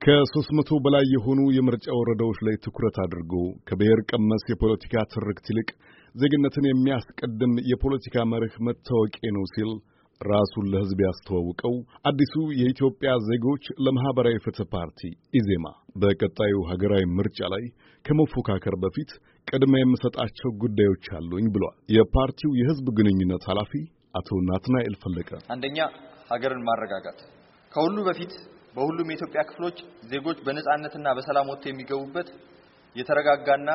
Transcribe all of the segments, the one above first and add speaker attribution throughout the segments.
Speaker 1: ከሦስት መቶ በላይ የሆኑ የምርጫ ወረዳዎች ላይ ትኩረት አድርጎ ከብሔር ቀመስ የፖለቲካ ትርክት ይልቅ ዜግነትን የሚያስቀድም የፖለቲካ መርህ መታወቂያ ነው ሲል ራሱን ለሕዝብ ያስተዋውቀው አዲሱ የኢትዮጵያ ዜጎች ለማኅበራዊ ፍትህ ፓርቲ ኢዜማ። በቀጣዩ ሀገራዊ ምርጫ ላይ ከመፎካከር በፊት ቅድሚያ የምሰጣቸው ጉዳዮች አሉኝ ብሏል። የፓርቲው የሕዝብ ግንኙነት ኃላፊ አቶ ናትናኤል ፈለቀ።
Speaker 2: አንደኛ ሀገርን ማረጋጋት። ከሁሉ በፊት በሁሉም የኢትዮጵያ ክፍሎች ዜጎች በነጻነትና በሰላም ወጥተው የሚገቡበት የተረጋጋና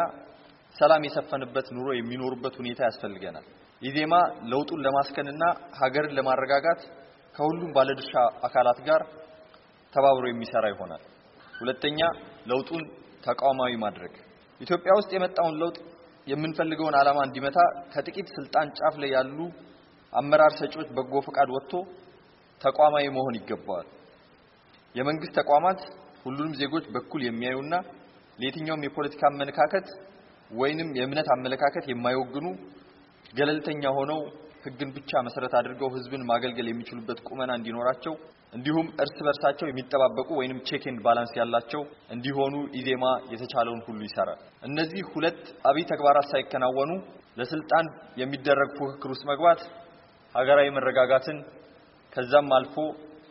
Speaker 2: ሰላም የሰፈነበት ኑሮ የሚኖሩበት ሁኔታ ያስፈልገናል። ኢዜማ ለውጡን ለማስከንና ሀገርን ለማረጋጋት ከሁሉም ባለድርሻ አካላት ጋር ተባብሮ የሚሰራ ይሆናል። ሁለተኛ ለውጡን ተቋማዊ ማድረግ ኢትዮጵያ ውስጥ የመጣውን ለውጥ የምንፈልገውን ዓላማ እንዲመታ ከጥቂት ስልጣን ጫፍ ላይ ያሉ አመራር ሰጪዎች በጎ ፈቃድ ወጥቶ ተቋማዊ መሆን ይገባዋል። የመንግስት ተቋማት ሁሉንም ዜጎች በኩል የሚያዩና ለየትኛውም የፖለቲካ አመለካከት ወይንም የእምነት አመለካከት የማይወግኑ ገለልተኛ ሆነው ሕግን ብቻ መሰረት አድርገው ሕዝብን ማገልገል የሚችሉበት ቁመና እንዲኖራቸው እንዲሁም እርስ በርሳቸው የሚጠባበቁ ወይንም check and balance ያላቸው እንዲሆኑ ኢዜማ የተቻለውን ሁሉ ይሰራል። እነዚህ ሁለት አብይ ተግባራት ሳይከናወኑ ለስልጣን የሚደረግ ፉክክር ውስጥ መግባት ሀገራዊ መረጋጋትን ከዛም አልፎ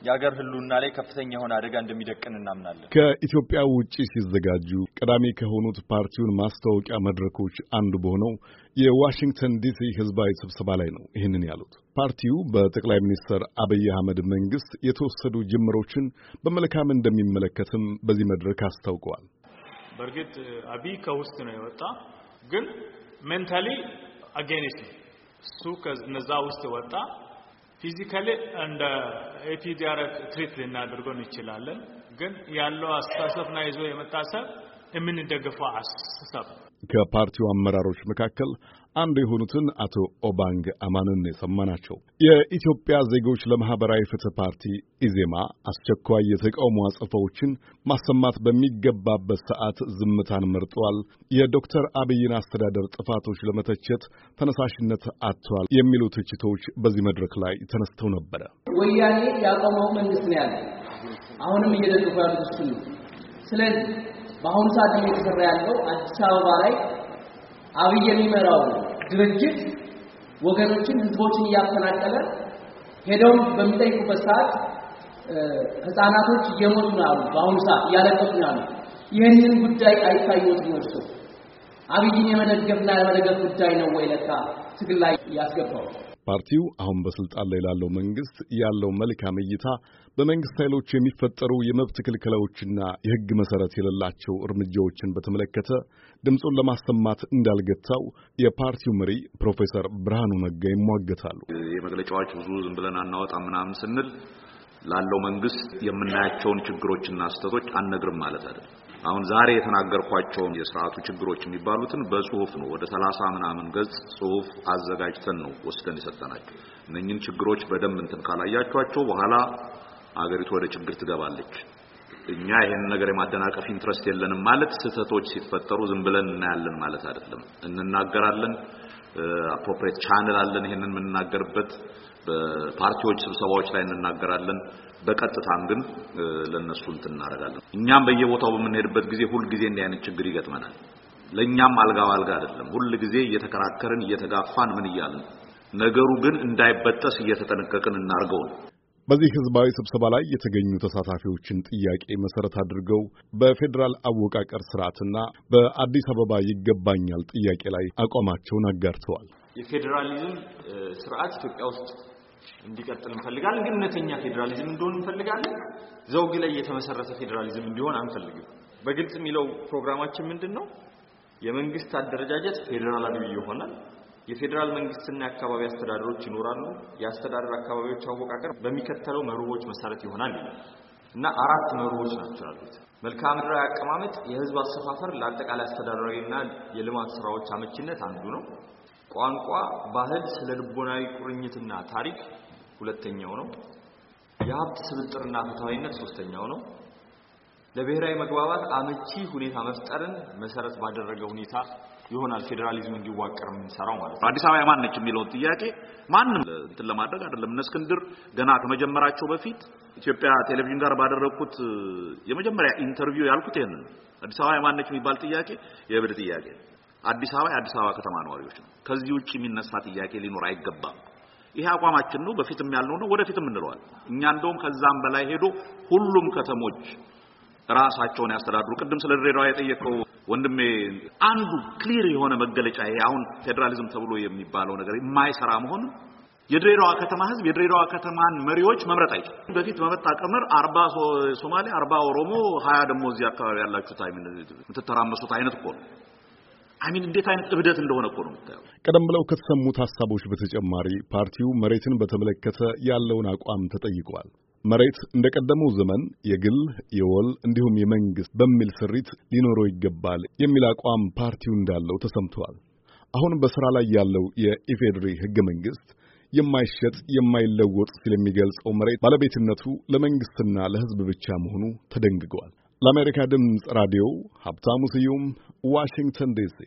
Speaker 2: የሀገር ህልውና ላይ ከፍተኛ የሆነ አደጋ እንደሚደቅን እናምናለን።
Speaker 1: ከኢትዮጵያ ውጪ ሲዘጋጁ ቀዳሚ ከሆኑት ፓርቲውን ማስታወቂያ መድረኮች አንዱ በሆነው የዋሽንግተን ዲሲ ህዝባዊ ስብሰባ ላይ ነው ይህንን ያሉት። ፓርቲው በጠቅላይ ሚኒስትር አብይ አህመድ መንግስት የተወሰዱ ጅምሮችን በመልካም እንደሚመለከትም በዚህ መድረክ አስታውቀዋል።
Speaker 3: በእርግጥ አብይ ከውስጥ ነው የወጣ ግን mentally against እሱ ከነዛ ውስጥ ወጣ physically እንደ EPRDF treat ልናደርገው እንችላለን። ግን ያለው አስተሳሰብና ይዞ የመጣው ሀሳብ የምንደግፈው አስተሳሰብ
Speaker 1: ከፓርቲው አመራሮች መካከል አንዱ የሆኑትን አቶ ኦባንግ አማንን የሰማናቸው የኢትዮጵያ ዜጎች ለማህበራዊ ፍትህ ፓርቲ ኢዜማ አስቸኳይ የተቃውሞ አጸፋዎችን ማሰማት በሚገባበት ሰዓት ዝምታን መርጧል፣ የዶክተር አብይን አስተዳደር ጥፋቶች ለመተቸት ተነሳሽነት አጥቷል የሚሉ ትችቶች በዚህ መድረክ ላይ ተነስተው ነበረ።
Speaker 4: ወያኔ ያቆመው መንግስት ነው ያለ፣ አሁንም እየደገፉ ያሉት እሱ ነው። ስለዚህ በአሁኑ ሰዓት እየተሰራ ያለው አዲስ አበባ ላይ አብይ የሚመራው ድርጅት ወገኖችን፣ ህዝቦችን እያፈናቀለ ሄደው በሚጠይቁበት ሰዓት ህፃናቶች እየሞቱ ነው ያሉ፣ በአሁኑ ሰዓት እያለቀሱ ነው ይህንን ጉዳይ አይታዩትም እርሱ አብይን የመደገፍና የመደገፍ ጉዳይ ነው ወይ ለካ ትግል ላይ ያስገባው?
Speaker 1: ፓርቲው አሁን በስልጣን ላይ ላለው መንግስት ያለው መልካም እይታ በመንግስት ኃይሎች የሚፈጠሩ የመብት ክልከላዎችና የህግ መሰረት የሌላቸው እርምጃዎችን በተመለከተ ድምፁን ለማሰማት እንዳልገታው የፓርቲው መሪ ፕሮፌሰር ብርሃኑ ነጋ ይሟገታሉ።
Speaker 5: የመግለጫዎች ብዙ ዝም ብለን አናወጣም ምናምን ስንል ላለው መንግስት የምናያቸውን ችግሮችና ስህተቶች አንነግርም ማለት አይደለም። አሁን ዛሬ የተናገርኳቸውን የስርዓቱ ችግሮች የሚባሉትን በጽሁፍ ነው። ወደ ሰላሳ ምናምን ገጽ ጽሁፍ አዘጋጅተን ነው ወስደን የሰጠናቸው። እነኝን ችግሮች በደንብ እንትን ካላያቸዋቸው በኋላ አገሪቱ ወደ ችግር ትገባለች። እኛ ይሄን ነገር የማደናቀፍ interest የለንም ማለት ስህተቶች ሲፈጠሩ ዝም ብለን እናያለን ማለት አይደለም። እንናገራለን። appropriate channel አለን ይሄንን የምንናገርበት። በፓርቲዎች ስብሰባዎች ላይ እንናገራለን። በቀጥታም ግን ለነሱ እንትን እናደርጋለን። እኛም በየቦታው በምንሄድበት ጊዜ ሁል ጊዜ እንዲህ አይነት ችግር ይገጥመናል። ለኛም አልጋ ባልጋ አይደለም። ሁል ጊዜ እየተከራከርን እየተጋፋን ምን እያልን ነገሩ ግን እንዳይበጠስ እየተጠነቀቅን እናርገው ነው።
Speaker 1: በዚህ ህዝባዊ ስብሰባ ላይ የተገኙ ተሳታፊዎችን ጥያቄ መሰረት አድርገው በፌዴራል አወቃቀር ስርዓትና በአዲስ አበባ ይገባኛል ጥያቄ ላይ አቋማቸውን አጋርተዋል።
Speaker 2: የፌዴራሊዝም ስርዓት ኢትዮጵያ ውስጥ እንዲቀጥል እንፈልጋለን። ግን እውነተኛ ፌዴራሊዝም እንዲሆን እንፈልጋለን። ዘውግ ላይ የተመሰረተ ፌዴራሊዝም እንዲሆን አንፈልግም። በግልጽ የሚለው ፕሮግራማችን ምንድን ነው? የመንግስት አደረጃጀት ፌዴራላዊ ይሆናል። የፌዴራል መንግስትና የአካባቢ አስተዳደሮች ይኖራሉ። የአስተዳደር አካባቢዎች አወቃቀር በሚከተለው መርሆች መሰረት ይሆናል እና አራት መርሆች ናቸው ያሉት። መልክዓ ምድራዊ አቀማመጥ፣ የህዝብ አሰፋፈር፣ ለአጠቃላይ አስተዳደራዊና የልማት ስራዎች አመቺነት አንዱ ነው። ቋንቋ፣ ባህል፣ ስለ ልቦናዊ ቁርኝትና ታሪክ ሁለተኛው ነው። የሀብት ስብጥርና ፍትሃዊነት ሶስተኛው ነው። ለብሔራዊ መግባባት አመቺ ሁኔታ መፍጠርን መሰረት ባደረገ ሁኔታ ይሆናል ፌዴራሊዝም እንዲዋቀር የምንሰራው ማለት ነው።
Speaker 5: አዲስ አበባ የማን ነች የሚለውን ጥያቄ ማንም እንትን ለማድረግ አይደለም። እነ እስክንድር ገና ከመጀመራቸው በፊት ኢትዮጵያ ቴሌቪዥን ጋር ባደረግኩት የመጀመሪያ interview ያልኩት ይሄንን አዲስ አበባ የማን ነች የሚባል ጥያቄ የእብድ ጥያቄ አዲስ አበባ የአዲስ አበባ ከተማ ነዋሪዎች ነው። ከዚህ ውጭ የሚነሳ ጥያቄ ሊኖር አይገባም። ይሄ አቋማችን ነው። በፊትም ያልነው ነው፣ ወደፊትም እንለዋል። እኛ እንደውም ከዛም በላይ ሄዶ ሁሉም ከተሞች ራሳቸውን ያስተዳድሩ። ቅድም ስለ ድሬዳዋ የጠየቀው ወንድሜ አንዱ ክሊር የሆነ መገለጫ ይሄ አሁን ፌዴራሊዝም ተብሎ የሚባለው ነገር የማይሰራ መሆን የድሬዳዋ ከተማ ህዝብ የድሬዳዋ ከተማን መሪዎች መምረጥ አይችልም። በፊት በመጣ ቀመር አርባ ሶማሌ፣ አርባ ኦሮሞ፣ ሀያ ደግሞ እዚህ አካባቢ ያላችሁት የምትተራመሱት አይነት እኮ ነው። አሚን እንዴት አይነት እብደት እንደሆነ እኮ ነው የምታየው።
Speaker 1: ቀደም ብለው ከተሰሙት ሀሳቦች በተጨማሪ ፓርቲው መሬትን በተመለከተ ያለውን አቋም ተጠይቋል። መሬት እንደ ቀደመው ዘመን የግል የወል እንዲሁም የመንግስት በሚል ስሪት ሊኖረው ይገባል የሚል አቋም ፓርቲው እንዳለው ተሰምቷል። አሁን በስራ ላይ ያለው የኢፌዴሪ ህገ መንግስት የማይሸጥ የማይለወጥ ሲል የሚገልጸው መሬት ባለቤትነቱ ለመንግስትና ለህዝብ ብቻ መሆኑ ተደንግጓል። ለአሜሪካ ድምፅ ራዲዮ ሀብታሙ ስዩም ዋሽንግተን ዲሲ